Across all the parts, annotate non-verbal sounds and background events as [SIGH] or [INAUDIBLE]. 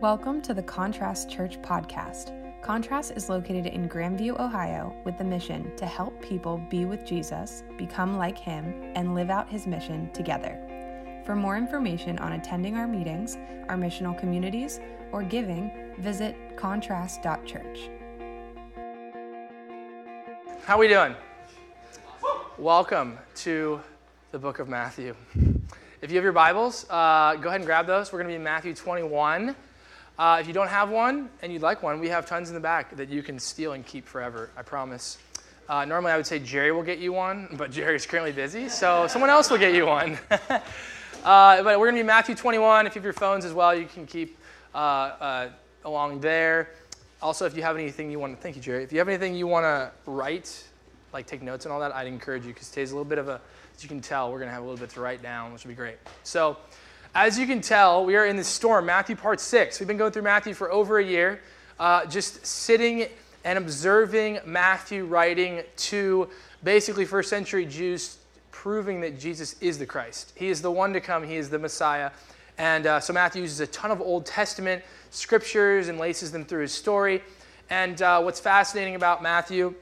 Welcome to the Contrast Church podcast. Contrast is located in Grandview, Ohio, with the mission to help people be with Jesus, become like him, and live out his mission together. For more information on attending our meetings, our missional communities, or giving, visit contrast.church. How are we doing? Welcome to the book of Matthew. If you have your Bibles, uh, go ahead and grab those. We're going to be in Matthew 21. Uh, if you don't have one and you'd like one, we have tons in the back that you can steal and keep forever, I promise. Uh, normally, I would say Jerry will get you one, but Jerry's currently busy, so someone else will get you one. [LAUGHS] uh, but we're going to be Matthew 21. If you have your phones as well, you can keep uh, uh, along there. Also, if you have anything you want to, thank you, Jerry. If you have anything you want to write, like take notes and all that, I'd encourage you because today's a little bit of a, as you can tell, we're going to have a little bit to write down, which will be great. So, as you can tell, we are in the storm, Matthew part six. We've been going through Matthew for over a year, uh, just sitting and observing Matthew writing to basically first century Jews, proving that Jesus is the Christ. He is the one to come, he is the Messiah. And uh, so Matthew uses a ton of Old Testament scriptures and laces them through his story. And uh, what's fascinating about Matthew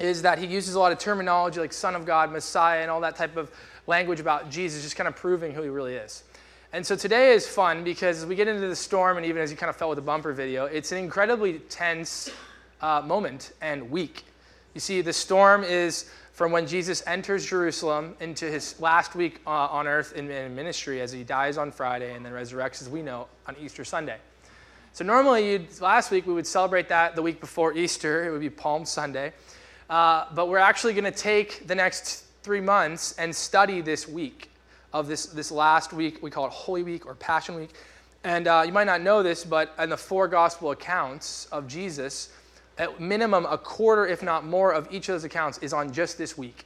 is that he uses a lot of terminology like Son of God, Messiah, and all that type of language about Jesus, just kind of proving who he really is. And so today is fun because as we get into the storm, and even as you kind of felt with the bumper video, it's an incredibly tense uh, moment and week. You see, the storm is from when Jesus enters Jerusalem into his last week uh, on earth in, in, ministry as he dies on Friday and then resurrects, as we know, on Easter Sunday. So normally, last week we would celebrate that the week before Easter. It would be Palm Sunday. Uh, but we're actually going to take the next three months and study this week of this, this last week. We call it Holy Week or Passion Week. And uh, you might not know this, but in the four gospel accounts of Jesus, at minimum a quarter, if not more, of each of those accounts is on just this week.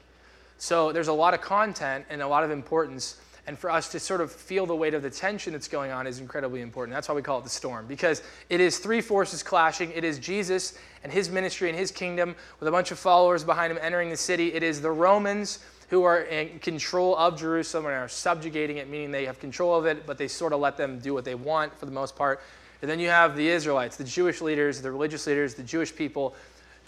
So there's a lot of content and a lot of importance. And for us to sort of feel the weight of the tension that's going on is incredibly important. That's why we call it the storm, because it is three forces clashing. It is Jesus and his ministry and his kingdom with a bunch of followers behind him entering the city. It is the Romans who are in control of Jerusalem and are subjugating it, meaning they have control of it, but they sort of let them do what they want for the most part. And then you have the Israelites, the Jewish leaders, the religious leaders, the Jewish people,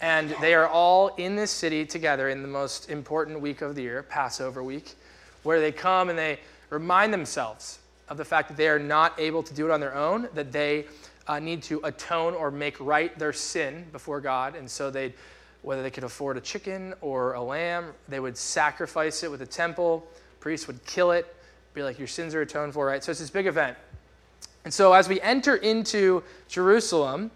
and they are all in this city together in the most important week of the year, Passover week, where they come and they remind themselves of the fact that they are not able to do it on their own, that they uh, need to atone or make right their sin before God, and so they whether they could afford a chicken or a lamb, they would sacrifice it with a temple. Priests would kill it, be like, Your sins are atoned for, right? So it's this big event. And so as we enter into Jerusalem,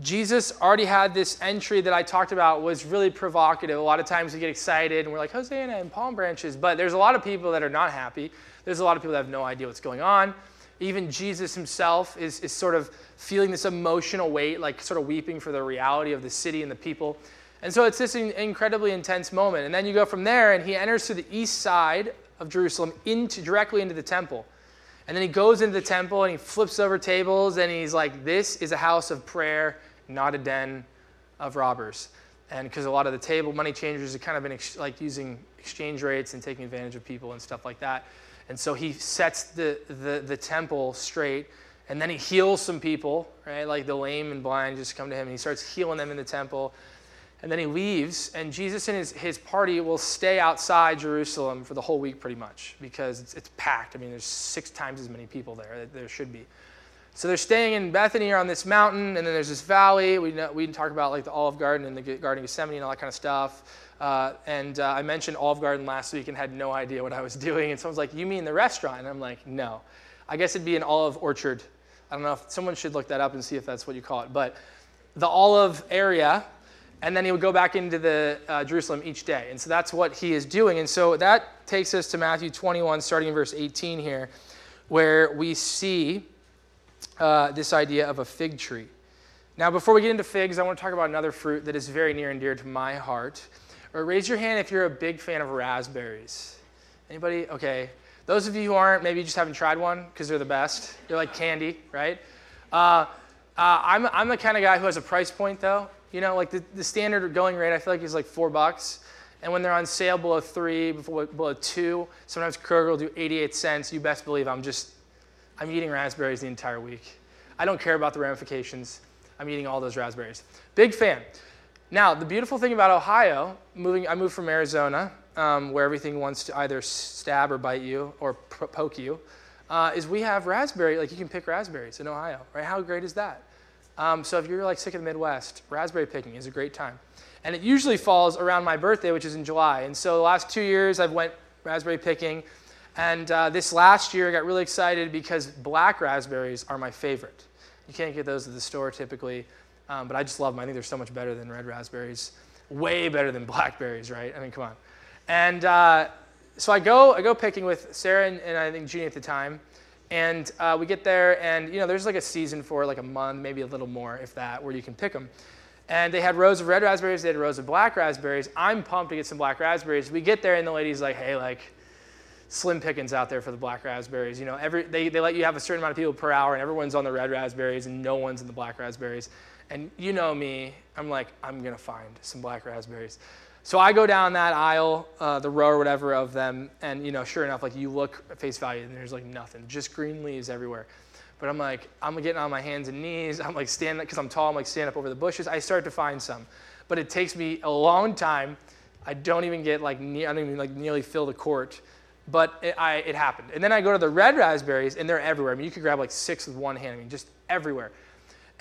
Jesus already had this entry that I talked about was really provocative. A lot of times we get excited and we're like, Hosanna and palm branches. But there's a lot of people that are not happy. There's a lot of people that have no idea what's going on. Even Jesus himself is, is sort of feeling this emotional weight, like sort of weeping for the reality of the city and the people. And so it's this incredibly intense moment. And then you go from there, and he enters to the east side of Jerusalem into directly into the temple. And then he goes into the temple and he flips over tables and he's like, This is a house of prayer, not a den of robbers. And because a lot of the table money changers have kind of been ex- like using exchange rates and taking advantage of people and stuff like that. And so he sets the, the, the temple straight and then he heals some people, right? Like the lame and blind just come to him and he starts healing them in the temple. And then he leaves, and Jesus and his, his party will stay outside Jerusalem for the whole week pretty much because it's, it's packed. I mean, there's six times as many people there that there should be. So they're staying in Bethany or on this mountain, and then there's this valley. We, know, we talk about like the Olive Garden and the Garden of Gethsemane and all that kind of stuff. Uh, and uh, I mentioned Olive Garden last week and had no idea what I was [LAUGHS] doing. And someone's like, You mean the restaurant? And I'm like, No. I guess it'd be an olive orchard. I don't know if someone should look that up and see if that's what you call it. But the olive area and then he would go back into the uh, Jerusalem each day. And so that's what he is doing. And so that takes us to Matthew 21, starting in verse 18 here, where we see uh, this idea of a fig tree. Now, before we get into figs, I want to talk about another fruit that is very near and dear to my heart. Or raise your hand if you're a big fan of raspberries. Anybody? Okay. Those of you who aren't, maybe you just haven't tried one because they're the best. They're like candy, right? Uh, uh, I'm, I'm the kind of guy who has a price point, though. You know, like the, the standard going rate, I feel like is like four bucks. And when they're on sale below three, below two, sometimes Kroger will do 88 cents. You best believe I'm just, I'm eating raspberries the entire week. I don't care about the ramifications. I'm eating all those raspberries. Big fan. Now, the beautiful thing about Ohio, moving, I moved from Arizona, um, where everything wants to either stab or bite you or poke you, uh, is we have raspberry, like you can pick raspberries in Ohio, right? How great is that? Um, so if you're like sick of the Midwest, raspberry picking is a great time. And it usually falls around my birthday, which is in July. And so the last two years I've went raspberry picking. And uh, this last year I got really excited because black raspberries are my favorite. You can't get those at the store typically. Um, but I just love them. I think they're so much better than red raspberries, way better than [LAUGHS] blackberries, right? I mean, come on. And uh, so I go, I go picking with Sarah and, and I think Jeannie at the time. And uh, we get there, and you know, there's like a season for like a month, maybe a little more, if that, where you can pick them. And they had rows of red raspberries, they had rows of black raspberries. I'm pumped to get some black raspberries. We get there, and the lady's like, hey, like, slim pickings out there for the black raspberries. You know, every, they, they let you have a certain amount of people per hour, and everyone's on the red raspberries, and no one's in the black raspberries. And you know me, I'm like, I'm to find some black raspberries. So I go down that aisle, uh, the row or whatever of them, and you know, sure enough, like you look at face value, and there's like nothing, just green leaves everywhere. But I'm like, I'm getting on my hands and knees. I'm like standing because I'm tall. I'm like standing up over the bushes. I start to find some, but it takes me a long time. I don't even get like ne- I don't even like nearly fill the court, but it, I, it happened. And then I go to the red raspberries, and they're everywhere. I mean, you could grab like six with one hand. I mean, just everywhere.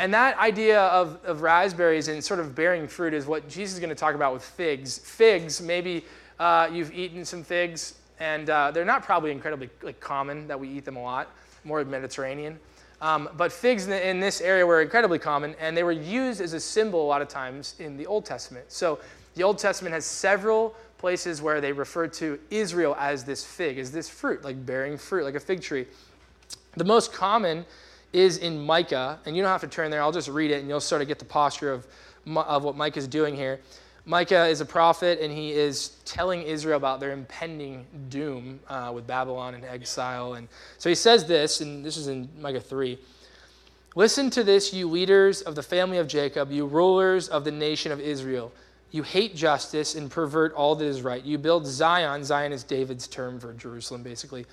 And that idea of, of raspberries and sort of bearing fruit is what Jesus is going to talk about with figs. Figs, maybe uh, you've eaten some figs, and uh, they're not probably incredibly like, common that we eat them a lot, more Mediterranean. Um, but figs in, in, this area were incredibly common, and they were used as a symbol a lot of times in the Old Testament. So the Old Testament has several places where they refer to Israel as this fig, as this fruit, like bearing fruit, like a fig tree. The most common is in Micah, and you don't have to turn there. I'll just read it, and you'll sort of get the posture of, of what Micah is doing here. Micah is a prophet, and he is telling Israel about their impending doom uh, with Babylon and exile. And so he says this, and this is in Micah 3. Listen to this, you leaders of the family of Jacob, you rulers of the nation of Israel. You hate justice and pervert all that is right. You build Zion. Zion is David's term for Jerusalem, basically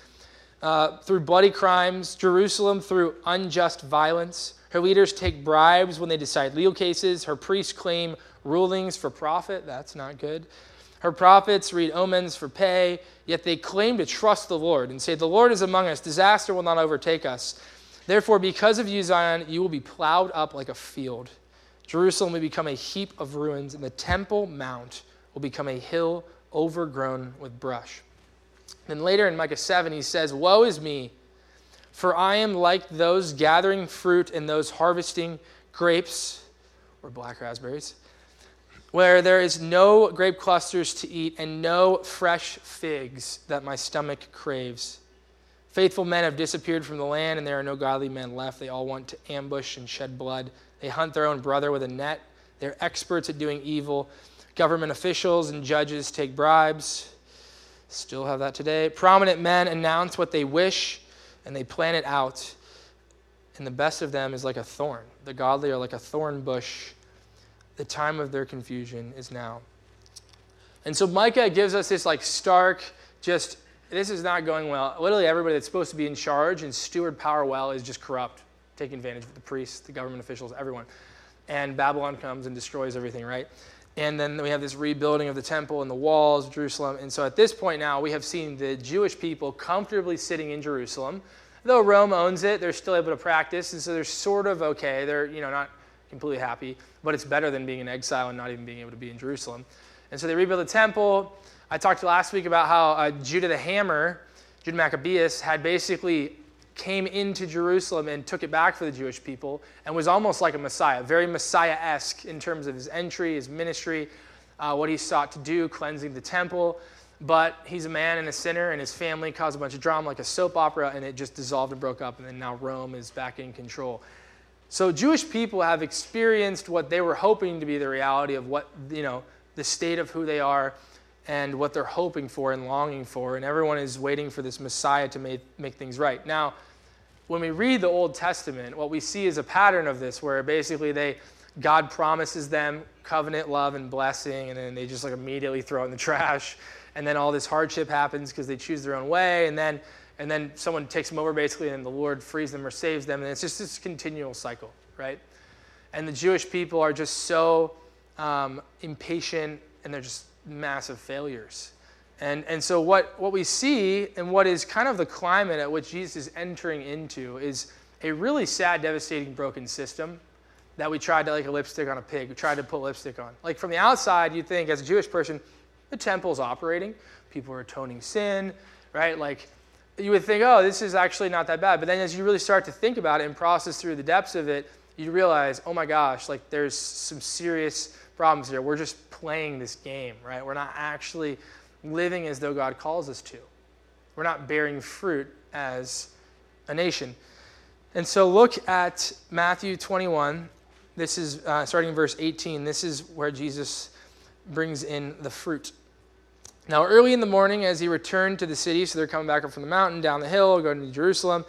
uh, through bloody crimes, Jerusalem through unjust violence. Her leaders take bribes when they decide legal cases. Her priests claim rulings for profit. That's not good. Her prophets read omens for pay, yet they claim to trust the Lord and say, The Lord is among us. Disaster will not overtake us. Therefore, because of you, Zion, you will be plowed up like a field. Jerusalem will become a heap of ruins, and the Temple Mount will become a hill overgrown with brush. Then later in Micah 7, he says, Woe is me, for I am like those gathering fruit and those harvesting grapes or black raspberries, where there is no grape clusters to eat and no fresh figs that my stomach craves. Faithful men have disappeared from the land, and there are no godly men left. They all want to ambush and shed blood. They hunt their own brother with a net. They're experts at doing evil. Government officials and judges take bribes. Still have that today. Prominent men announce what they wish and they plan it out. And the best of them is like a thorn. The godly are like a thorn bush. The time of their confusion is now. And so Micah gives us this like stark, just this is not going well. Literally everybody that's supposed to be in charge and steward power well is just corrupt, taking advantage of the priests, the government officials, everyone. And Babylon comes and destroys everything, right? And then we have this rebuilding of the temple and the walls of Jerusalem. And so at this point now, we have seen the Jewish people comfortably sitting in Jerusalem. Though Rome owns it, they're still able to practice. And so they're sort of okay. They're, you know, not completely happy, but it's better than being in exile and not even being able to be in Jerusalem. And so they rebuild the temple. I talked last week about how uh, Judah the Hammer, Judah Maccabeus, had basically came into Jerusalem and took it back for the Jewish people and was almost like a Messiah, very Messiah esque in terms of his entry, his ministry, uh, what he sought to do, cleansing the temple. But he's a man and a sinner, and his family caused a bunch of drama like a soap opera, and it just dissolved and broke up, and then now Rome is back in control. So Jewish people have experienced what they were hoping to be the reality of what, you know, the state of who they are and what they're hoping for and longing for, and everyone is waiting for this Messiah to make, make things right. Now, when we read the Old Testament, what we see is a pattern of this where basically they God promises them covenant love and blessing, and then they just like immediately throw it in the [LAUGHS] trash. And then all this hardship happens because they choose their own way. And then and then someone takes them over basically, and the Lord frees them or saves them, and it's just this continual cycle, right? And the Jewish people are just so um, impatient, and they're just massive failures. And, and so, what, what we see, and what is kind of the climate at which Jesus is entering into, is a really sad, devastating, broken system that we tried to like a lipstick on a pig. We tried to put lipstick on. Like from the outside, you'd think as a Jewish person, the temple's operating, people are atoning sin, right? Like you would think, oh, this is actually not that bad. But then as you really start to think about it and process through the depths of it, you realize, oh my gosh, like there's some serious problems here. We're just playing this game, right? We're not actually living as though God calls us to. We're not bearing fruit as a nation. And so look at Matthew 21. This is uh, starting in verse 18. This is where Jesus brings in the fruit. Now, early in the morning, as he returned to the city, so they're coming back up from the mountain, down the hill, going to Jerusalem,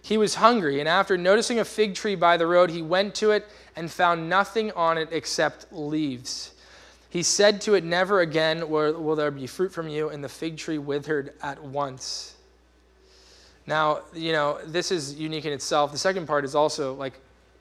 he was hungry. And after noticing a fig tree by the road, he went to it and found nothing on it except leaves. He said to it, Never again will, there be fruit from you. And the fig tree withered at once. Now, you know, this is unique in itself. The second part is also like,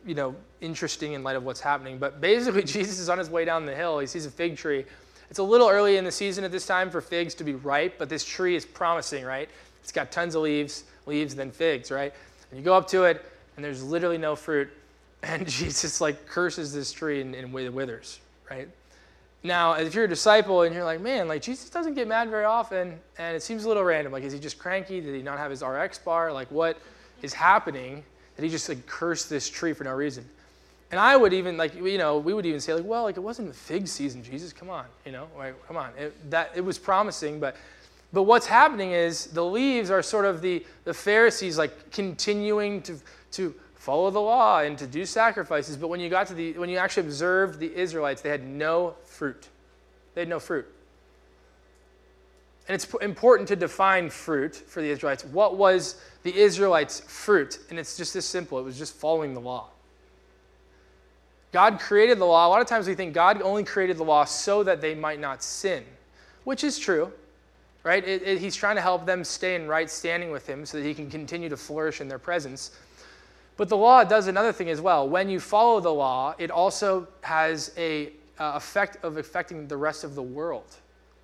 you know, interesting in light of what's happening. But basically, [LAUGHS] Jesus is on his way down the hill. He sees a fig tree it's a little early in the season at this time for figs to be ripe, but this tree is promising, right? It's got tons of leaves, leaves, then figs, right? And you go up to it, and there's literally no fruit, [LAUGHS] and Jesus like curses this tree and, and it withers, right? Now, if you're a disciple and you're like, man, like Jesus doesn't get mad very often, and it seems a little random. Like, is he just cranky? Did he not have his RX bar? Like, what is happening? that he just like curse this tree for no reason? And I would even like you know we would even say like well like it wasn't the fig season Jesus come on you know like come on it, that it was promising but but what's happening is the leaves are sort of the the Pharisees like continuing to to follow the law and to do sacrifices. But when you got to the when you actually observed the Israelites they had no fruit. They had no fruit. And it's important to define fruit for the Israelites. What was the Israelites fruit? And it's just this simple. It was just following the law. God created the law. A lot of times we think God only created the law so that they might not sin, which is true, right? It, it, he's trying to help them stay in right standing with Him so that He can continue to flourish in their presence. But the law does another thing as well. When you follow the law, it also has a uh, effect of affecting the rest of the world.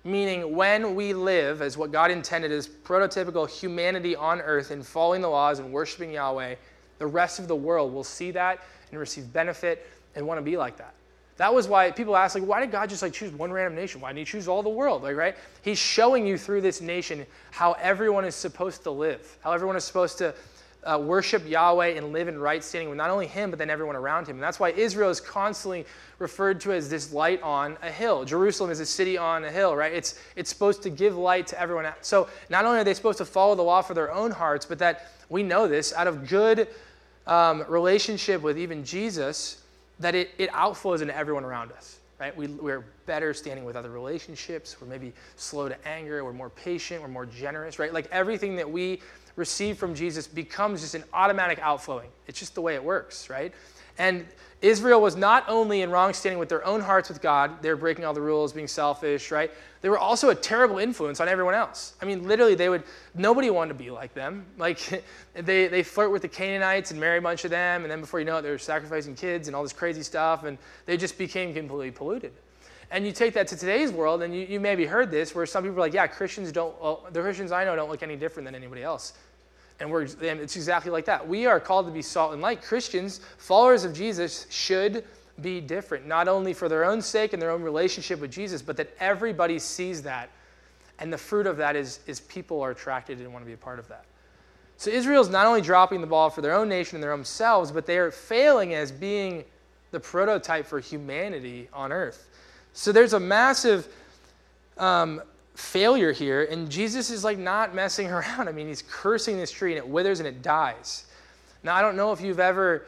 Meaning, when we live as what God intended as prototypical humanity on earth in following the laws and worshiping Yahweh, the rest of the world will see that and receive benefit and want to be like that. That was why people ask, like, why did God just like choose one random nation? Why didn't He choose all the world? Like, right? He's showing you through this nation how everyone is supposed to live, how everyone is supposed to uh, worship Yahweh and live in right standing with not only Him but then everyone around Him. And that's why Israel is constantly referred to as this light on a hill. Jerusalem is a city on a hill, right? It's it's supposed to give light to everyone. So not only are they supposed to follow the law for their own hearts, but that we know this out of good um, relationship with even Jesus that it, it outflows into everyone around us, right? We, we're better standing with other relationships. We're maybe slow to anger. We're more patient. We're more generous, right? Like everything that we receive from Jesus becomes just an automatic outflowing. It's just the way it works, right? And Israel was not only in wrong standing with their own hearts with God, they were breaking all the rules, being selfish, right? They were also a terrible influence on everyone else. I mean, literally, they would, nobody wanted to be like them. [LAUGHS] Like, they, they flirt with the Canaanites and marry a bunch of them, and then before you know it, they're sacrificing kids and all this crazy stuff, and they just became completely polluted. And you take that to today's world, and you, you maybe heard this, where some people are like, yeah, Christians don't, well, the Christians I know don't look any different than anybody else. And, we're, and it's exactly like that. We are called to be salt and light. Christians, followers of Jesus, should be different, not only for their own sake and their own relationship with Jesus, but that everybody sees that. And the fruit of that is, is people are attracted and want to be a part of that. So Israel's not only dropping the ball for their own nation and their own selves, but they are failing as being the prototype for humanity on earth. So there's a massive um, failure here, and Jesus is like not messing [LAUGHS] around. I mean, he's cursing this tree and it withers and it dies. Now, I don't know if you've ever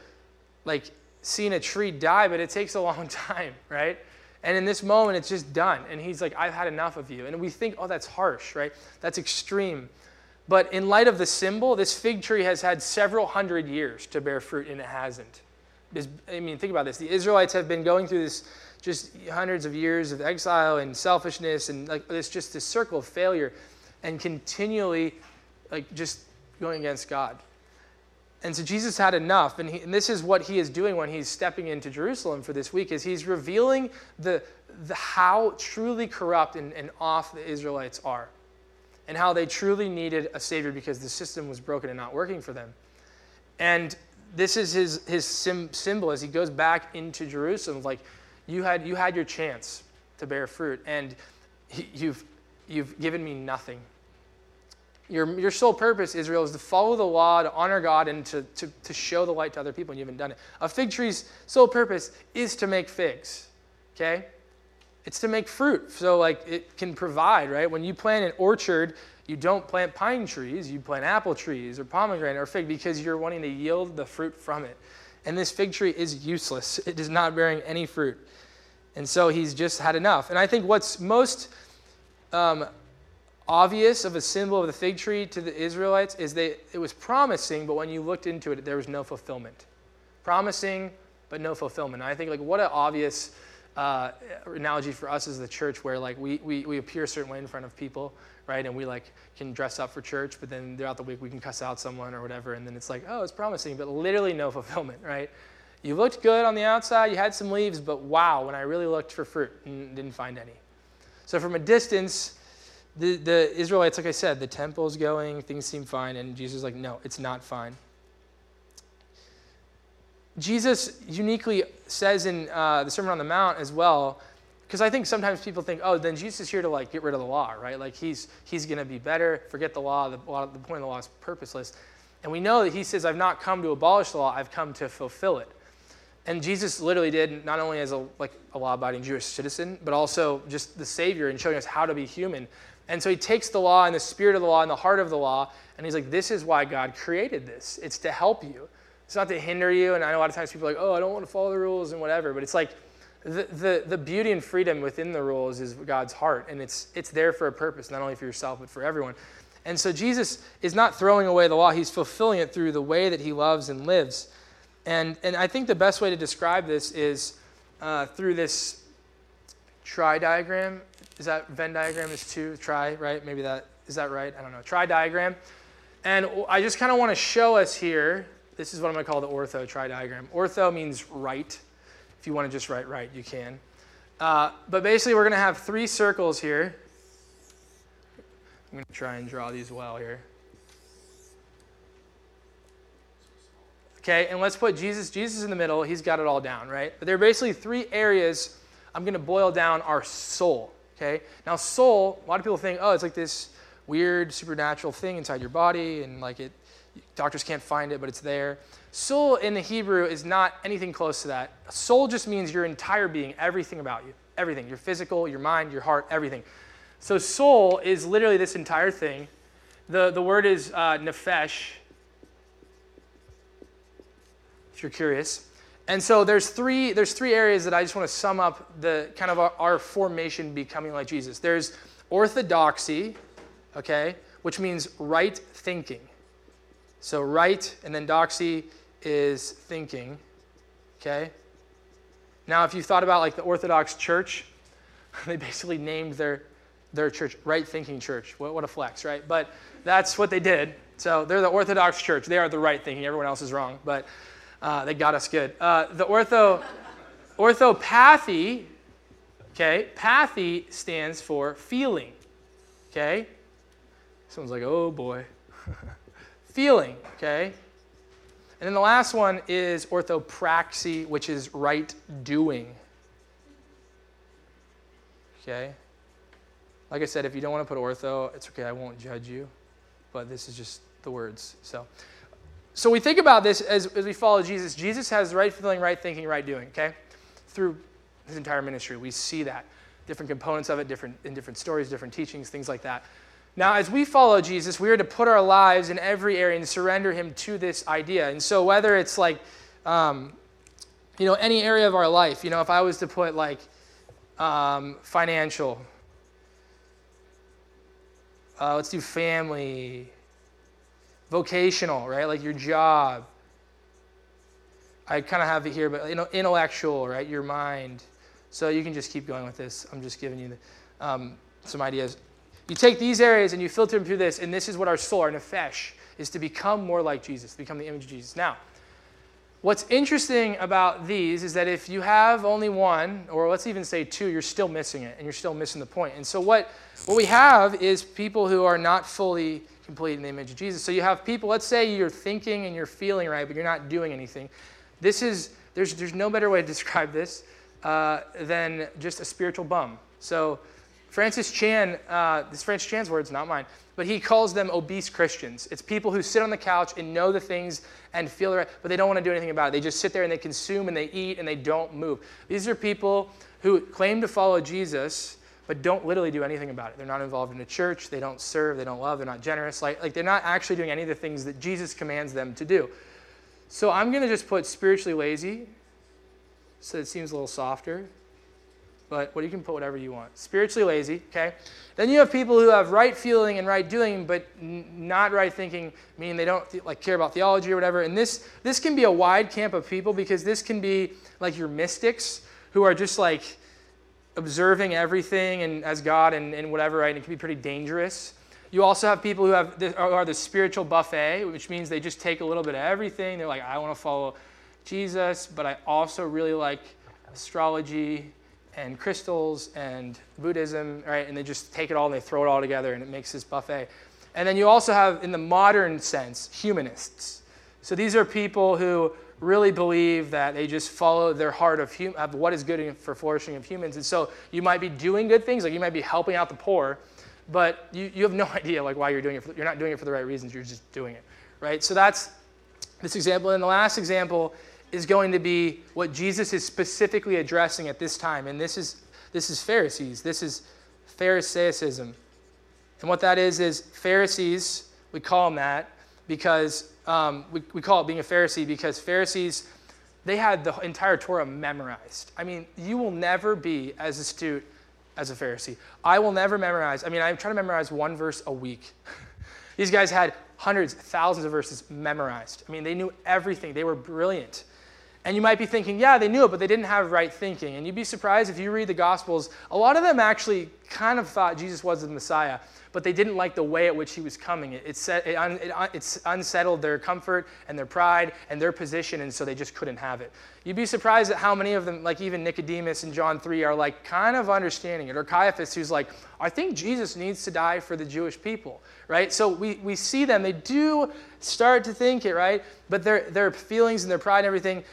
like seen a tree die, but it takes a [LAUGHS] long time, right? And in this moment, it's just done. And he's like, I've had enough of you. And we think, oh, that's harsh, right? That's extreme. But in light of the symbol, this fig tree has had several hundred years to bear fruit, and it hasn't. I mean, think about this. The Israelites have been going through this just hundreds of years of exile and selfishness and like it's just this circle of failure and continually like just going against God. And so Jesus had enough, and, he, and, this is what he is doing when he's stepping into Jerusalem for this week, is he's revealing the, the how truly corrupt and, and off the Israelites are, and how they truly needed a savior because the system was broken and not working for them. And this is his, his sim, symbol as he goes back into Jerusalem, like you had, you had your chance to bear fruit, and you've, you've given me nothing. Your, your sole purpose, Israel, is to follow the law, to honor God, and to, to, to show the light to other people, and you haven't done it. A fig tree's sole purpose is to make figs, okay? It's to make fruit, so like it can provide, right? When you plant an orchard, you don't plant pine trees, you plant apple trees or pomegranate or fig because you're wanting to yield the fruit from it. And this fig tree is useless, it is not bearing any fruit. And so he's just had enough. And I think what's most um, obvious of a symbol of the fig tree to the Israelites is that it was promising, but when you looked into it, there was no fulfillment. Promising, but no fulfillment. And I think like what an obvious uh, analogy for us as the church, where like we, we we appear a certain way in front of people, right? And we like can dress up for church, but then throughout the week we can cuss out someone or whatever, and then it's like, oh, it's promising, but literally no [LAUGHS] fulfillment, right? You looked good on the outside, you had some leaves, but wow, when I really looked for fruit, didn't find any. So from a distance, the, the Israelites, like I said, the temple's going, things seem fine, and Jesus is like, no, it's not fine. Jesus uniquely says in uh, the Sermon on the Mount as well, because I think sometimes people think, oh, then Jesus is here to like get rid of the law, right? Like he's he's going to be better. Forget the law. The, the point of the law is purposeless. And we know that he says, I've not come to abolish the law. I've come to fulfill it. And Jesus literally did not only as a like a law-abiding Jewish citizen, but also just the Savior and showing us how to be human. And so he takes the law and the spirit of the law and the heart of the law, and he's like, This is why God created this. It's to help you. It's not to hinder you. And I know a lot of times people are like, Oh, I don't want to follow the rules and whatever. But it's like the, the, beauty and freedom within the rules is God's heart. And it's, it's there for a purpose, not only for yourself, but for everyone. And so Jesus is not throwing away the law, he's fulfilling it through the way that he loves and lives. And, and I think the best way to describe this is uh, through this tri diagram. Is that Venn diagram is two, tri, right? Maybe that, is that right? I don't know. Tri diagram. And I just kind of want to show us here, this is what I'm going to call the ortho tri diagram. Ortho means right. If you want to just write right, you can. Uh, but basically, we're going to have three circles here. I'm going to try and draw these well here. Okay, and let's put Jesus, Jesus in the middle. He's got it all down, right? But there are basically three areas I'm going to boil down our soul. Okay, now soul, a lot of people think, oh, it's like this weird supernatural thing inside your body, and like it, doctors can't find it, but it's there. Soul in the Hebrew is not anything close to that. Soul just means your entire being, everything about you, everything, your physical, your mind, your heart, everything. So soul is literally this entire thing. The, the word is uh, nefesh, if you're curious. And so there's three, there's three areas that I just want to sum up the kind of our, our formation becoming like Jesus. There's orthodoxy, okay, which means right thinking. So right and then doxy is thinking, okay? Now, if you thought about like the Orthodox Church, [LAUGHS] they basically named their, their church Right Thinking Church. What, what a flex, right? But that's what they did. So they're the Orthodox Church. They are the right thinking. Everyone else is wrong. But uh, they got us good. Uh, the ortho, [LAUGHS] orthopathy, okay, pathy stands for feeling, okay? Someone's like, oh boy. [LAUGHS] feeling, okay? And then the last one is orthopraxy, which is right doing. Okay? Like I said, if you don't want to put ortho, it's okay, I won't judge you. But this is just the words. So so we think about this as, as we follow Jesus. Jesus has right feeling, right thinking, right doing, okay? Through his entire ministry. We see that. Different components of it, different in different stories, different teachings, things like that. Now, as we follow Jesus, we are to put our lives in every area and surrender him to this idea. And so whether it's like um, you know, any area of our life, you know, if I was to put like um, financial, uh, let's do family, vocational, right? Like your job. I kind of have it here, but you know, intellectual, right? Your mind. So you can just keep going with this. I'm just giving you the, um, some ideas. You take these areas and you filter them through this, and this is what our soul, our nefesh, is to become more like Jesus, become the image of Jesus. Now, what's interesting about these is that if you have only one, or let's even say two, you're still missing it and you're still missing the point. And so, what, what we have is people who are not fully complete in the image of Jesus. So, you have people, let's say you're thinking and you're feeling right, but you're not doing anything. This is, there's, there's no better way to [LAUGHS] describe this uh, than just a spiritual bum. So, Francis Chan, uh, this Francis Chan's words, not mine, but he calls them obese Christians. It's people who sit on the couch and know the things and feel right, but they don't want to do anything about it. They just sit there and they consume and they eat and they don't move. These are people who claim to follow Jesus, but don't literally do anything about it. They're not involved in a church, they don't serve, they don't love, they're not generous. Like, like they're not actually doing any of the things that Jesus commands them to do. So I'm going to just put spiritually lazy so it seems a little softer but what you can put whatever you want. Spiritually lazy, okay? Then you have people who have right feeling and right doing, but n- not right thinking, meaning they don't th- like care about theology or whatever. And this this can be a wide camp of people because this can be like your mystics who are just like observing everything and as God and, and whatever, right? And it can be pretty dangerous. You also have people who have are the spiritual buffet, which means they just take a little bit of everything. They're like, I want to follow Jesus, but I also really like astrology and crystals and Buddhism, right? And they just take it all and they throw it all together and it makes this buffet. And then you also have, in the modern sense, humanists. So these are people who really believe that they just follow their heart of, hum- of what is good for flourishing of humans. And so you might be doing good things, like you might be helping out the poor, but you, you have no [LAUGHS] idea like why you're doing it. For, you're not doing it for the right reasons. You're just doing it, right? So that's this example. And the last example is going to be what Jesus is specifically addressing at this time. And this is, this is Pharisees. This is Pharisaicism. And what that is, is Pharisees, we call them that because um, we, we call it being a Pharisee because Pharisees, they had the entire Torah memorized. I mean, you will never be as astute as a Pharisee. I will never memorize. I mean, I'm trying to memorize one verse a week. [LAUGHS] These guys had hundreds, thousands of verses memorized. I mean, they knew everything. They were brilliant. And you might be thinking, yeah, they knew it, but they didn't have right thinking. And you'd be surprised if you read the Gospels, a lot of them actually kind of thought Jesus was the Messiah, but they didn't like the way at which he was coming. It, it, set, it, un, it, it's unsettled their comfort and their pride and their position, and so they just couldn't have it. You'd be surprised at how many of them, like even Nicodemus in John 3, are like kind of understanding it. Or Caiaphas, who's like, I think Jesus needs to die for the Jewish people, right? So we, we see them, they do start to think it, right? But their, their feelings and their pride and everything,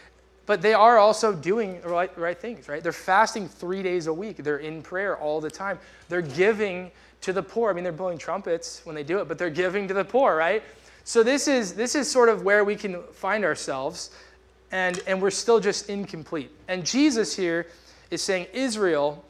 but they are also doing right, right things, right? They're fasting three days a week. They're in prayer all the time. They're giving to the poor. I mean, they're blowing trumpets when they do it, but they're giving to the poor, right? So this is this is sort of where we can find ourselves, and and we're still just incomplete. And Jesus here is saying, Israel,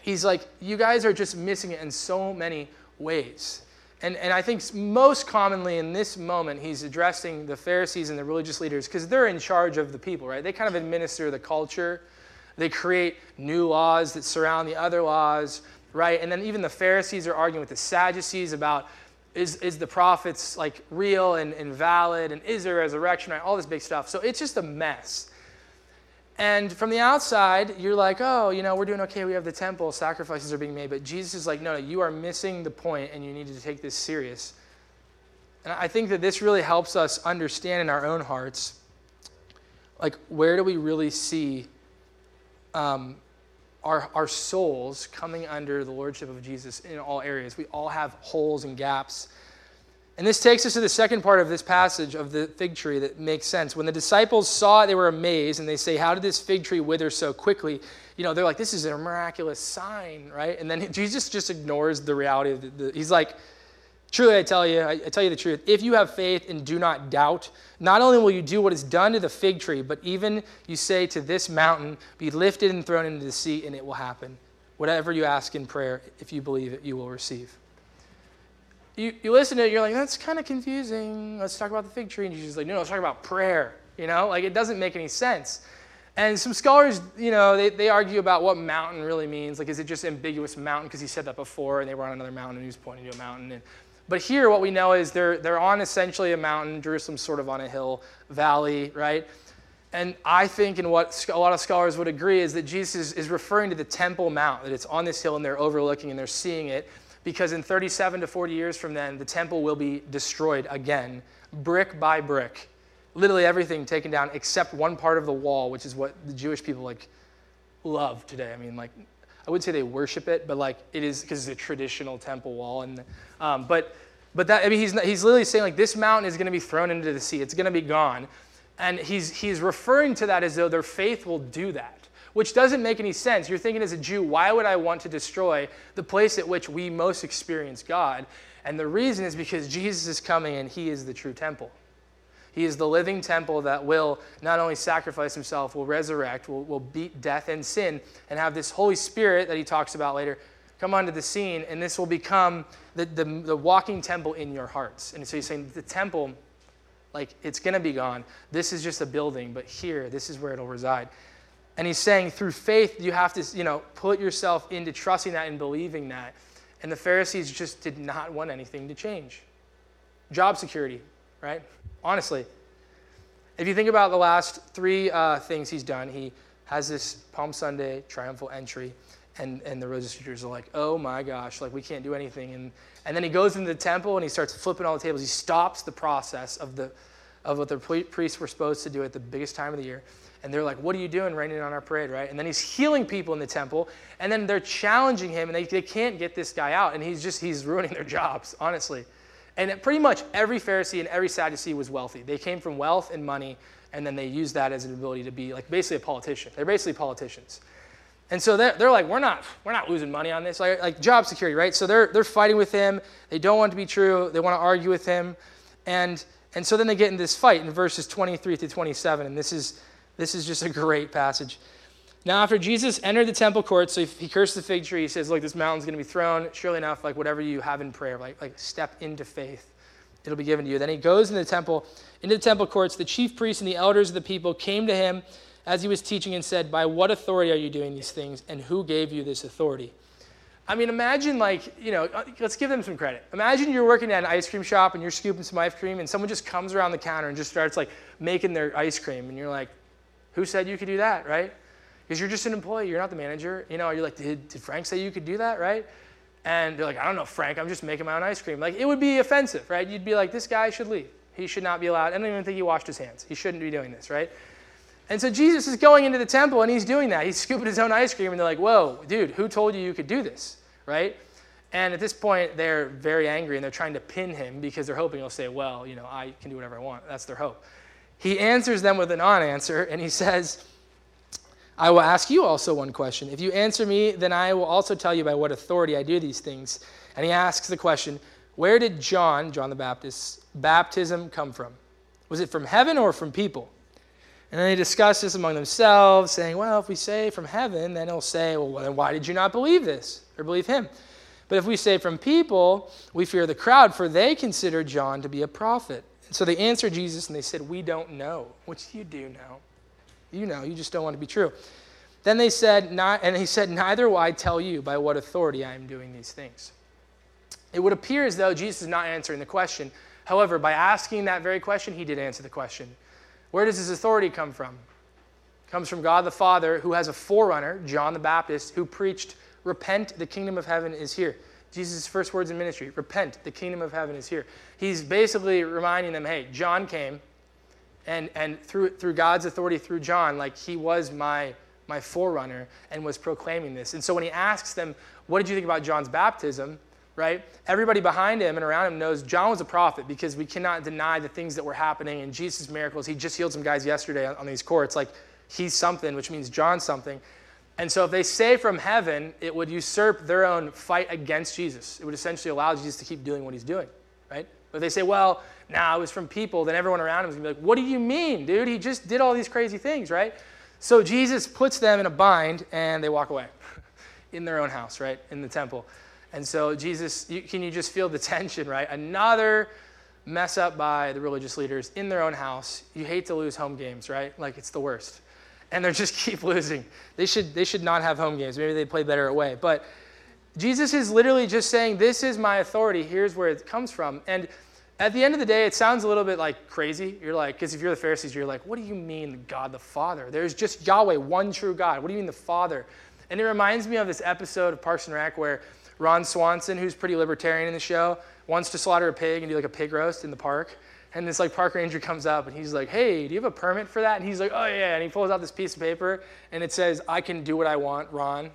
he's like, you guys are just missing it in so many ways. And, and I think most commonly in this moment, he's addressing the Pharisees and the religious leaders because they're in charge of the people, right? They kind of administer the culture. They create new laws that surround the other laws, right? And then even the Pharisees are arguing with the Sadducees about is, is the prophets like real and, and valid and is there resurrection, right? All this big stuff. So it's just a mess. And from the outside, you're like, oh, you know, we're doing okay. We have the temple, sacrifices are being made. But Jesus is like, no, no, you are missing the point and you need to take this serious. And I think that this really helps us understand in our own hearts, like, where do we really see um, our, our souls coming under the lordship of Jesus in all areas? We all have holes and gaps and this takes us to the second part of this passage of the fig tree that makes sense. When the disciples saw it, they were amazed, and they say, How did this fig tree wither so quickly? You know, they're like, This is a miraculous sign, right? And then [LAUGHS] Jesus just ignores the reality of the. the he's like, Truly, I tell you, I, I tell you the truth. If you have faith and do not doubt, not only will you do what is done to the fig tree, but even you say to this mountain, Be lifted and thrown into the sea, and it will happen. Whatever you ask in prayer, if you believe it, you will receive you, you listen to it, you're like, that's kind of confusing. Let's talk about the fig tree. And Jesus is like, no, no, let's talk about prayer. You know, like it doesn't make any sense. And some scholars, you know, they, they argue about what mountain really means. Like, is it just ambiguous mountain? Because he said that before, and they were on another mountain, and he was pointing to a mountain. And, but here, what we know is they're, they're on essentially a mountain. Jerusalem's sort of on a hill, valley, right? And I think, and what a lot of scholars would agree, is that Jesus is referring to the Temple Mount, that it's on this hill, and they're overlooking, and they're seeing it. Because in 37 to 40 years from then, the temple will be destroyed again, brick by brick. Literally everything taken down except one part of the wall, which is what the Jewish people like love today. I mean, like, I would say they worship it, but like it is because it's a traditional temple wall. And um, but but that I mean, he's he's literally saying like this mountain is going to be thrown into the sea. It's going to be gone, and he's he's referring to that as though their faith will do that which doesn't make any sense. You're thinking as a Jew, why would I want to destroy the place at which we most experience God? And the reason is because Jesus is coming and he is the true temple. He is the living temple that will not only sacrifice himself, will resurrect, will, will beat death and sin, and have this Holy Spirit that he talks about later come onto the scene, and this will become the, the, the walking temple in your hearts. And so he's saying the temple, like, it's going to be gone. This is just a building, but here, this is where it'll reside. And he's saying through faith, you have to, you know, put yourself into trusting that and believing that. And the Pharisees just did not want anything to change. Job security, right? Honestly. If you think about the last three uh, things he's done, he has this Palm Sunday triumphal entry, and, and the religious leaders are like, oh my gosh, like we can't do anything. And, and then he goes into the temple and he starts flipping all the tables. He stops the process of, the, of what the priests were supposed to do at the biggest time of the year and they're like, What are you doing raining on our parade, right? And then he's healing people in the temple, and then they're challenging him, and they, they can't get this guy out, and he's just, he's ruining their [LAUGHS] jobs, honestly. And pretty much every Pharisee and every Sadducee was wealthy. They came from wealth and money, and then they used that as an ability to be like basically a politician. They're basically politicians. And so they're, they're like, we're not, we're not losing money on this, like, like job security, right? So they're, they're fighting with him. They don't want to be true. They want to argue with him. And, and so then they get in this fight in verses 23 to 27. And this is, this is just a great passage. Now, after Jesus entered the temple court, so he cursed the fig tree, he says, Look, this mountain's going to be thrown. Surely enough, like whatever you have in prayer, like, like step into faith, it'll be given to you. Then he goes into the temple, into the temple courts. The chief priests and the elders of the people came to him as he was teaching and said, By what authority are you doing these things, and who gave you this authority? I mean, imagine, like, you know, uh, let's give them some credit. Imagine you're working at an ice cream shop and you're scooping some ice cream, and someone just comes around the counter and just starts, like, making their ice cream, and you're like, who said you could do that, right? Because you're just an employee, you're not the manager. You know, you're like, did, did Frank say you could do that, right? And they're like, I don't know, Frank, I'm just making my own ice cream. Like, it would be offensive, right? You'd be like, this guy should leave. He should not be allowed. I don't even think he washed his hands. He shouldn't be doing this, right? And so Jesus is going into the temple and he's doing that. He's [LAUGHS] scooping his own ice cream and they're like, whoa, dude, who told you you could do this, right? And at this point, they're very angry and they're trying to pin him because they're hoping he'll say, well, you know, I can do whatever I want. That's their hope he answers them with a non answer, and he says, I will ask you also one question. If you answer me, then I will also tell you by what authority I do these things. And he asks the question, Where did John, John the Baptist's baptism come from? Was it from heaven or from people? And they discuss this among themselves, saying, Well, if we say from heaven, then he'll say, Well, then why did you not believe this or believe him? But if we say from people, we fear the crowd, for they consider John to be a prophet. So they answered Jesus and they said, We don't know. Which you do know. You know, you just don't want to be true. Then they said, not, and he said, Neither will I tell you by what authority I am doing these things. It would appear as though Jesus is not answering the question. However, by asking that very question, he did answer the question. Where does his authority come from? It comes from God the Father, who has a forerunner, John the Baptist, who preached, Repent, the kingdom of heaven is here. Jesus' first words in ministry repent, the kingdom of heaven is here. He's basically reminding them hey, John came, and, and through, through God's authority, through John, like he was my, my forerunner and was proclaiming this. And so when he asks them, what did you think about John's baptism? Right? Everybody behind him and around him knows John was a prophet because we cannot deny the things that were happening in Jesus' miracles. He just healed some guys yesterday on, on these courts. Like, he's something, which means John's something. And so if they say from heaven, it would usurp their own fight against Jesus. It would essentially allow Jesus to keep doing what he's doing, right? But they say, well, now nah, it was from people, then everyone around him is going to be like, what do you mean, dude? He just did all these crazy things, right? So Jesus puts them in a bind and they walk away [LAUGHS] in their own house, right? In the temple. And so Jesus, you, can you just feel the [LAUGHS] tension, right? Another mess up by the religious leaders in their own house. You hate to lose home games, right? Like it's the worst and they just [LAUGHS] keep losing. They should, they should not have home games. Maybe they play better away. But Jesus is literally just saying, This is my authority. Here's where it comes from. And at the end of the day, it sounds a little bit like crazy. You're like, because if you're the Pharisees, you're like, what do you mean God the Father? There's just Yahweh, one true God. What do you mean the Father? And it reminds me of this episode of Parks and Rec where Ron Swanson, who's pretty libertarian in the show, wants to slaughter a pig and do like a pig roast in the park. And this like park ranger comes up and he's like, "Hey, do you have a permit for that?" And he's like, "Oh yeah." And he pulls out this piece of paper and it says, "I can do what I want, Ron."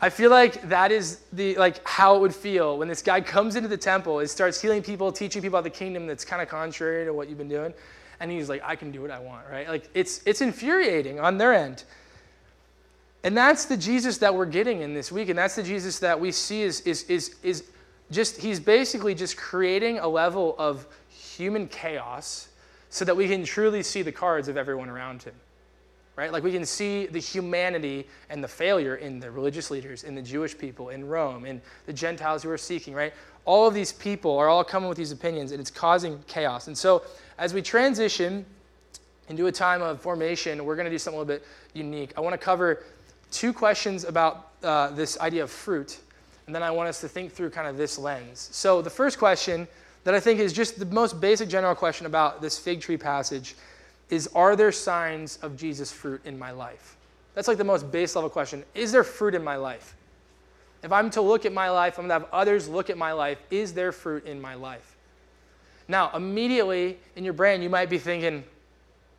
I feel like that is the like how it would feel when this guy comes into the temple and starts healing people, teaching people about the kingdom that's kind of contrary to what you've been doing. And he's like, I can do what I want, right? Like it's it's infuriating on their end. And that's the Jesus that we're getting in this week. And that's the Jesus that we see is is is is just he's basically just creating a level of human chaos so that we can truly see the cards of everyone around him right? Like we can see the humanity and the failure in the religious leaders, in the Jewish people, in Rome, in the Gentiles who are seeking, right? All of these people are all coming with these opinions and it's causing chaos. And so as we transition into a time of formation, we're going to do something a little bit unique. I want to cover two questions about uh, this idea of fruit, and then I want us to think through kind of this lens. So the first question that I think is just the most basic general question about this fig tree passage is Are there signs of Jesus' fruit in my life? That's like the most base level question. Is there fruit in my life? If I'm to look at my life, I'm to have others look at my life. Is there fruit in my life? Now, immediately in your brain, you might be thinking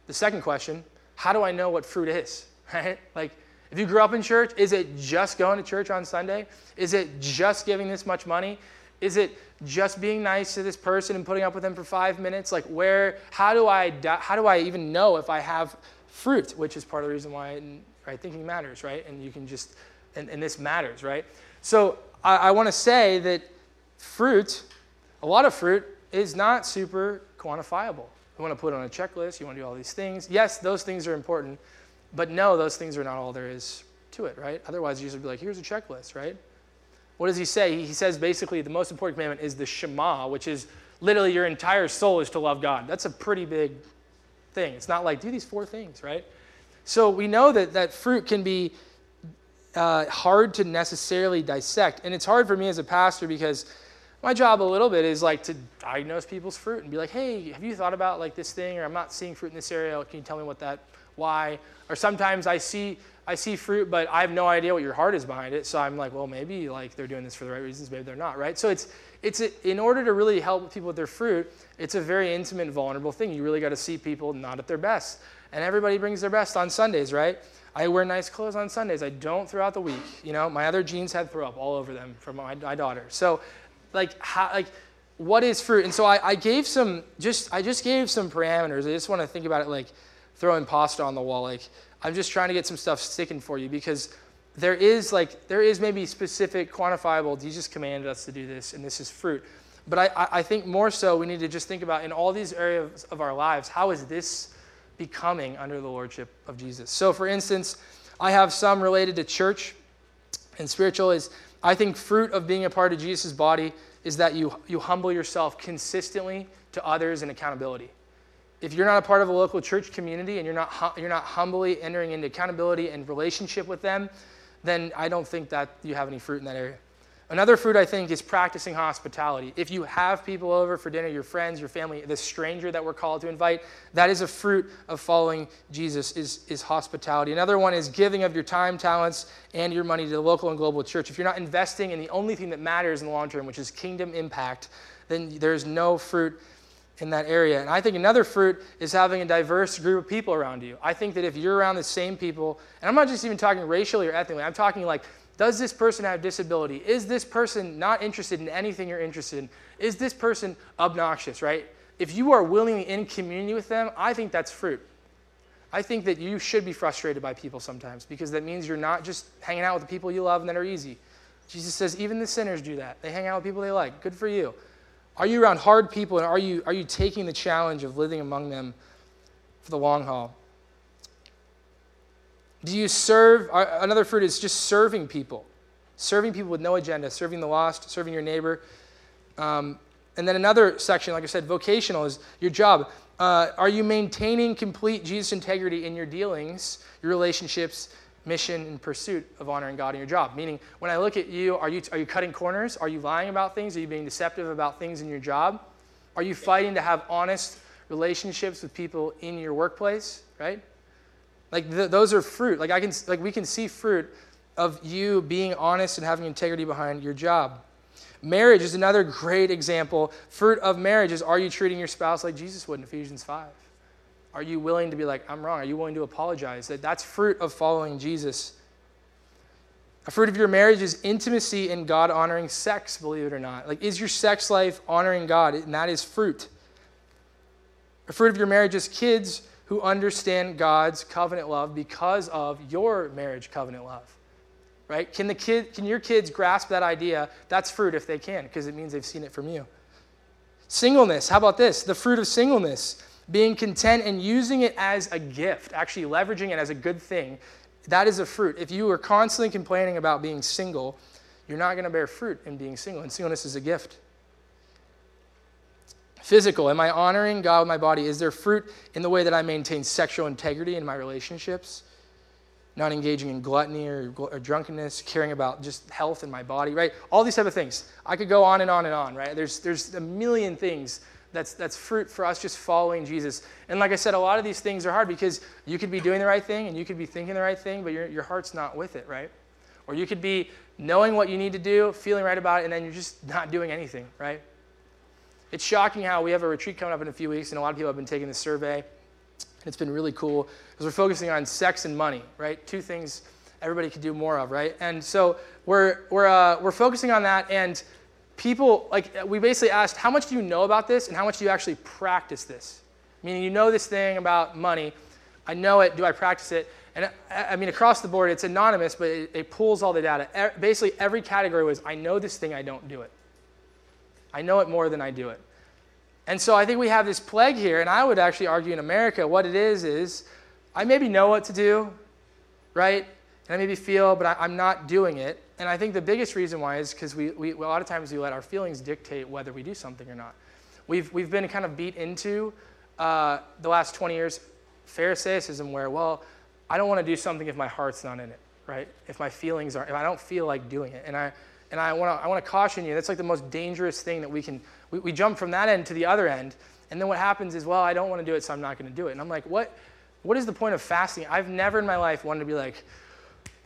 the second question how do I know what fruit is? [LAUGHS] Right? Like, if you grew up in church, is it just going to church on Sunday? Is it just giving this much money? Is it just being nice to this person and putting up with them for five minutes? Like, where, how do I, how do I even know if I have fruit? Which is part of the reason why right, thinking matters, right? And you can just, and, and this matters, right? So I, I want to say that fruit, a lot of fruit, is not super quantifiable. You want to put on a checklist, you want to do all these things. Yes, those things are important, but no, those things are not all there is to it, right? Otherwise, you just be like, here's a checklist, right? What does he say? He says basically the most important commandment is the Shema, which is literally your entire soul is to love God. That's a pretty big thing. It's not like do these four things, right? So we know that that fruit can be uh, hard to necessarily dissect, and it's hard for me as a pastor because my job a little bit is like to diagnose people's fruit and be like, hey, have you thought about like this thing, or I'm not seeing fruit in this area. Can you tell me what that, why? Or sometimes I see I see fruit, but I have no idea what your heart is behind it. So I'm like, well, maybe like they're doing this for the right reasons, maybe they're not, right? So it's it's a, in order to really help people with their fruit, it's a very intimate, vulnerable thing. You really got to see people not at their best, and everybody brings their best on Sundays, right? I wear nice clothes on Sundays. I don't throughout the week. You know, my other jeans had throw up all over them from my, my daughter. So, like, how, like, what is fruit? And so I, I gave some just I just gave some parameters. I just want to think about it like throwing pasta on the wall. Like, I'm just trying to get some stuff sticking for you because there is like there is maybe specific quantifiable jesus commanded us to do this and this is fruit. But I, I think more so we need to just think about in all these areas of our lives how is this becoming under the lordship of jesus? So for instance i have some related to church and spiritual is i think fruit of being a part of jesus' body is that you, you humble yourself consistently to others and accountability if you're not a part of a local church community and you're not, you're not humbly entering into accountability and relationship with them, then I don't think that you have any fruit in that area. Another fruit, I think, is practicing hospitality. If you have people over for dinner, your friends, your family, the stranger that we're called to invite, that is a fruit of following Jesus, is, is hospitality. Another one is giving of your time, talents, and your money to the local and global church. If you're not investing in the only thing that matters in the long term, which is kingdom impact, then there's no fruit in that area. And I think another fruit is having a diverse group of people around you. I think that if you're around the same people, and I'm not just even talking racially or ethnically, I'm talking like, does this person have disability? Is this person not interested in anything you're interested in? Is this person obnoxious, right? If you are willingly in community with them, I think that's fruit. I think that you should be frustrated by people sometimes because that means you're not just hanging out with the people you love and that are easy. Jesus says even the sinners do that. They hang out with people they like. Good for you. Are you around hard people and are you, are you taking the challenge of living among them for the long haul? Do you serve? Another fruit is just serving people, serving people with no agenda, serving the lost, serving your neighbor. Um, and then another section, like I said, vocational is your job. Uh, are you maintaining complete Jesus integrity in your dealings, your relationships, mission and pursuit of honoring God in your job. Meaning, when I look at you, are you, are you cutting corners? Are you lying about things? Are you being deceptive about things in your job? Are you fighting to have honest relationships with people in your workplace, right? Like, th- those are fruit. Like, I can, like we can see fruit of you being honest and having integrity behind your job. Marriage is another great example. Fruit of marriage is are you treating your spouse like Jesus would in Ephesians 5? Are you willing to be like, I'm wrong? Are you willing to apologize? That, that's fruit of following Jesus. A fruit of your marriage is intimacy and God honoring sex, believe it or not. Like, is your sex life honoring God? And that is fruit. A fruit of your marriage is kids who understand God's covenant love because of your marriage covenant love. Right? Can the kid can your kids grasp that idea? That's fruit if they can, because it means they've seen it from you. Singleness, how about this? The fruit of singleness, being content and using it as a gift, actually leveraging it as a good thing. That is a fruit. If you are constantly complaining about being single, you're not going to bear fruit in being single, and singleness is a gift. Physical, am I honoring God with my body? Is there fruit in the way that I maintain sexual integrity in my relationships? Not engaging in gluttony or, or, drunkenness, caring about just health in my body, right? All these type of things. I could go on and on and on, right? There's, there's a million things that's, that's fruit for us just following Jesus. And like I said, a lot of these things are hard because you could be doing the right thing and you could be thinking the right thing, but your, your heart's not with it, right? Or you could be knowing what you need to do, feeling right about it, and then you're just not doing anything, right? It's shocking how we have a retreat coming up in a few weeks, and a lot of people have been taking the survey. And it's been really cool because we're focusing on sex and money, right? Two things everybody could do more of, right? And so we're, we're, uh, we're focusing on that, and people, like, we basically asked, how much do you know about this, and how much do you actually practice this? Meaning, you know this thing about money. I know it. Do I practice it? And I mean, across the board, it's anonymous, but it, it pulls all the data. Basically, every category was I know this thing, I don't do it. I know it more than I do it. And so I think we have this plague here, and I would actually argue in America what it is is I maybe know what to do, right? And I maybe feel, but I, am not doing it. And I think the biggest reason why is because we, we, a lot of times we let our feelings dictate whether we do something or not. We've, we've been kind of beat into uh, the last 20 years Pharisaicism where, well, I don't want to do something if my heart's not in it, right? If my feelings aren't, if I don't feel like doing it. And I, and I want to I wanna caution you, that's like the most dangerous thing that we can, we, we jump from that end to the other end. And then what happens is, well, I don't want to do it, so I'm not going to do it. And I'm like, what, what is the point of fasting? I've never in my life wanted to be like,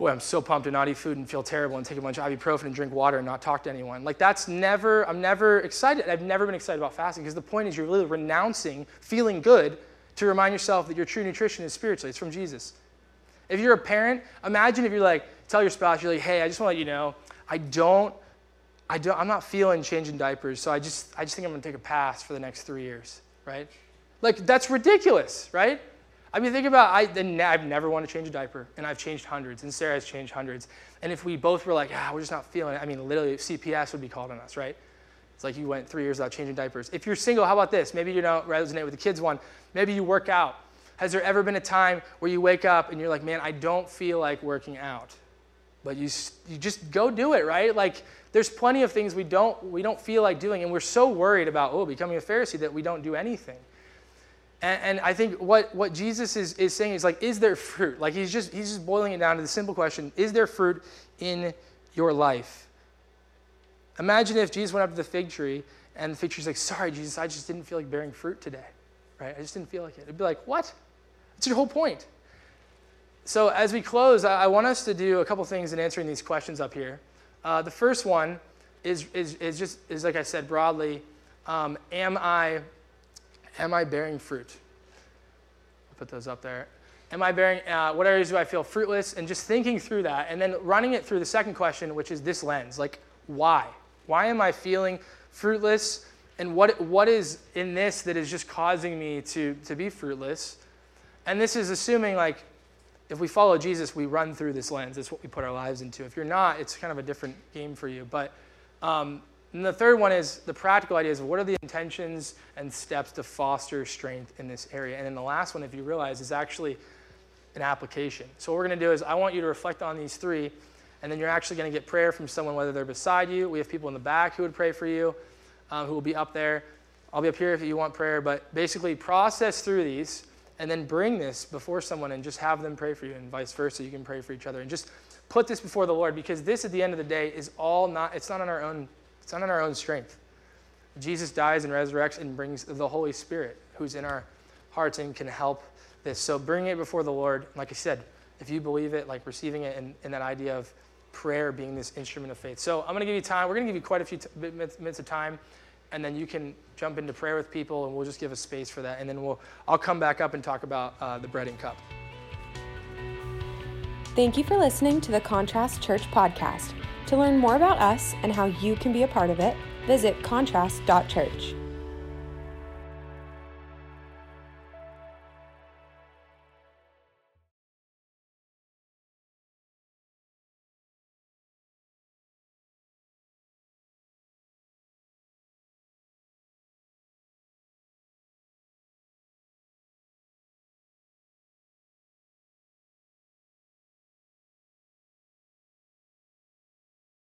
boy, I'm so pumped to not eat food and feel terrible and take a bunch of ibuprofen and drink water and not talk to anyone. Like that's never, I'm never excited. I've never been excited about fasting because the point is you're really renouncing feeling good to remind yourself that your true nutrition is spiritually. It's from Jesus. If you're a parent, imagine if you're like, tell your spouse, you're like, hey, I just want to let you know, I don't, I don't, I'm not feeling changing diapers, so I just, I just think I'm going to take a pass for the next three years, right? Like, that's ridiculous, right? I mean, think about, I, I've never wanted to change a diaper, and I've changed hundreds, and Sarah has changed hundreds. And if we both were like, ah, we're just not feeling it, I mean, literally, CPS would be called on us, right? It's like you went three years without changing diapers. If you're single, how about this? Maybe you don't resonate with the kids one. Maybe you work out. Has there ever been a time where you wake up and you're like, man, I don't feel like working out? But you, you just go do it, right? Like, there's plenty of things we don't, we don't feel like doing, and we're so worried about, oh, becoming a Pharisee that we don't do anything. And, and I think what, what Jesus is, is saying is like, is there fruit? Like, he's just, he's just boiling it down to the simple question is there fruit in your life? Imagine if Jesus went up to the fig tree and the fig tree's like, sorry, Jesus, I just didn't feel like bearing fruit today, right? I just didn't feel like it. It'd be like, what? That's your whole point. So, as we close, I, want us to do a couple things in answering these questions up here. Uh, the first one is, is, is just, is like I said broadly, um, am, I, am I bearing fruit? I'll put those up there. Am I bearing, uh, what areas do I feel fruitless? And just thinking through that, and then running it through the second question, which is this lens like, why? Why am I feeling fruitless? And what, what is in this that is just causing me to, to be fruitless? And this is assuming, like, if we follow Jesus, we run through this lens. It's what we put our lives into. If you're not, it's kind of a different game for you. But um, and the third one is the practical ideas of what are the intentions and steps to foster strength in this area. And then the last one, if you realize, is actually an application. So what we're going to do is I want you to reflect on these three, and then you're actually going to get prayer from someone, whether they're beside you. We have people in the back who would pray for you, um, who will be up there. I'll be up here if you want prayer, but basically process through these and then bring this before someone and just have them pray for you and vice versa you can pray for each other and just put this before the lord because this at the end of the day is all not it's not on our own it's not on our own strength jesus dies and resurrects and brings the holy spirit who's in our hearts and can help this so bring it before the lord like i said if you believe it, like receiving it, and, that idea of prayer being this instrument of faith. So I'm going to give you time. We're going to give you quite a few t- minutes of time, and then you can jump into prayer with people, and we'll just give a space for that. And then we'll I'll come back up and talk about uh, the bread and cup. Thank you for listening to the Contrast Church podcast. To learn more about us and how you can be a part of it, visit contrast.church.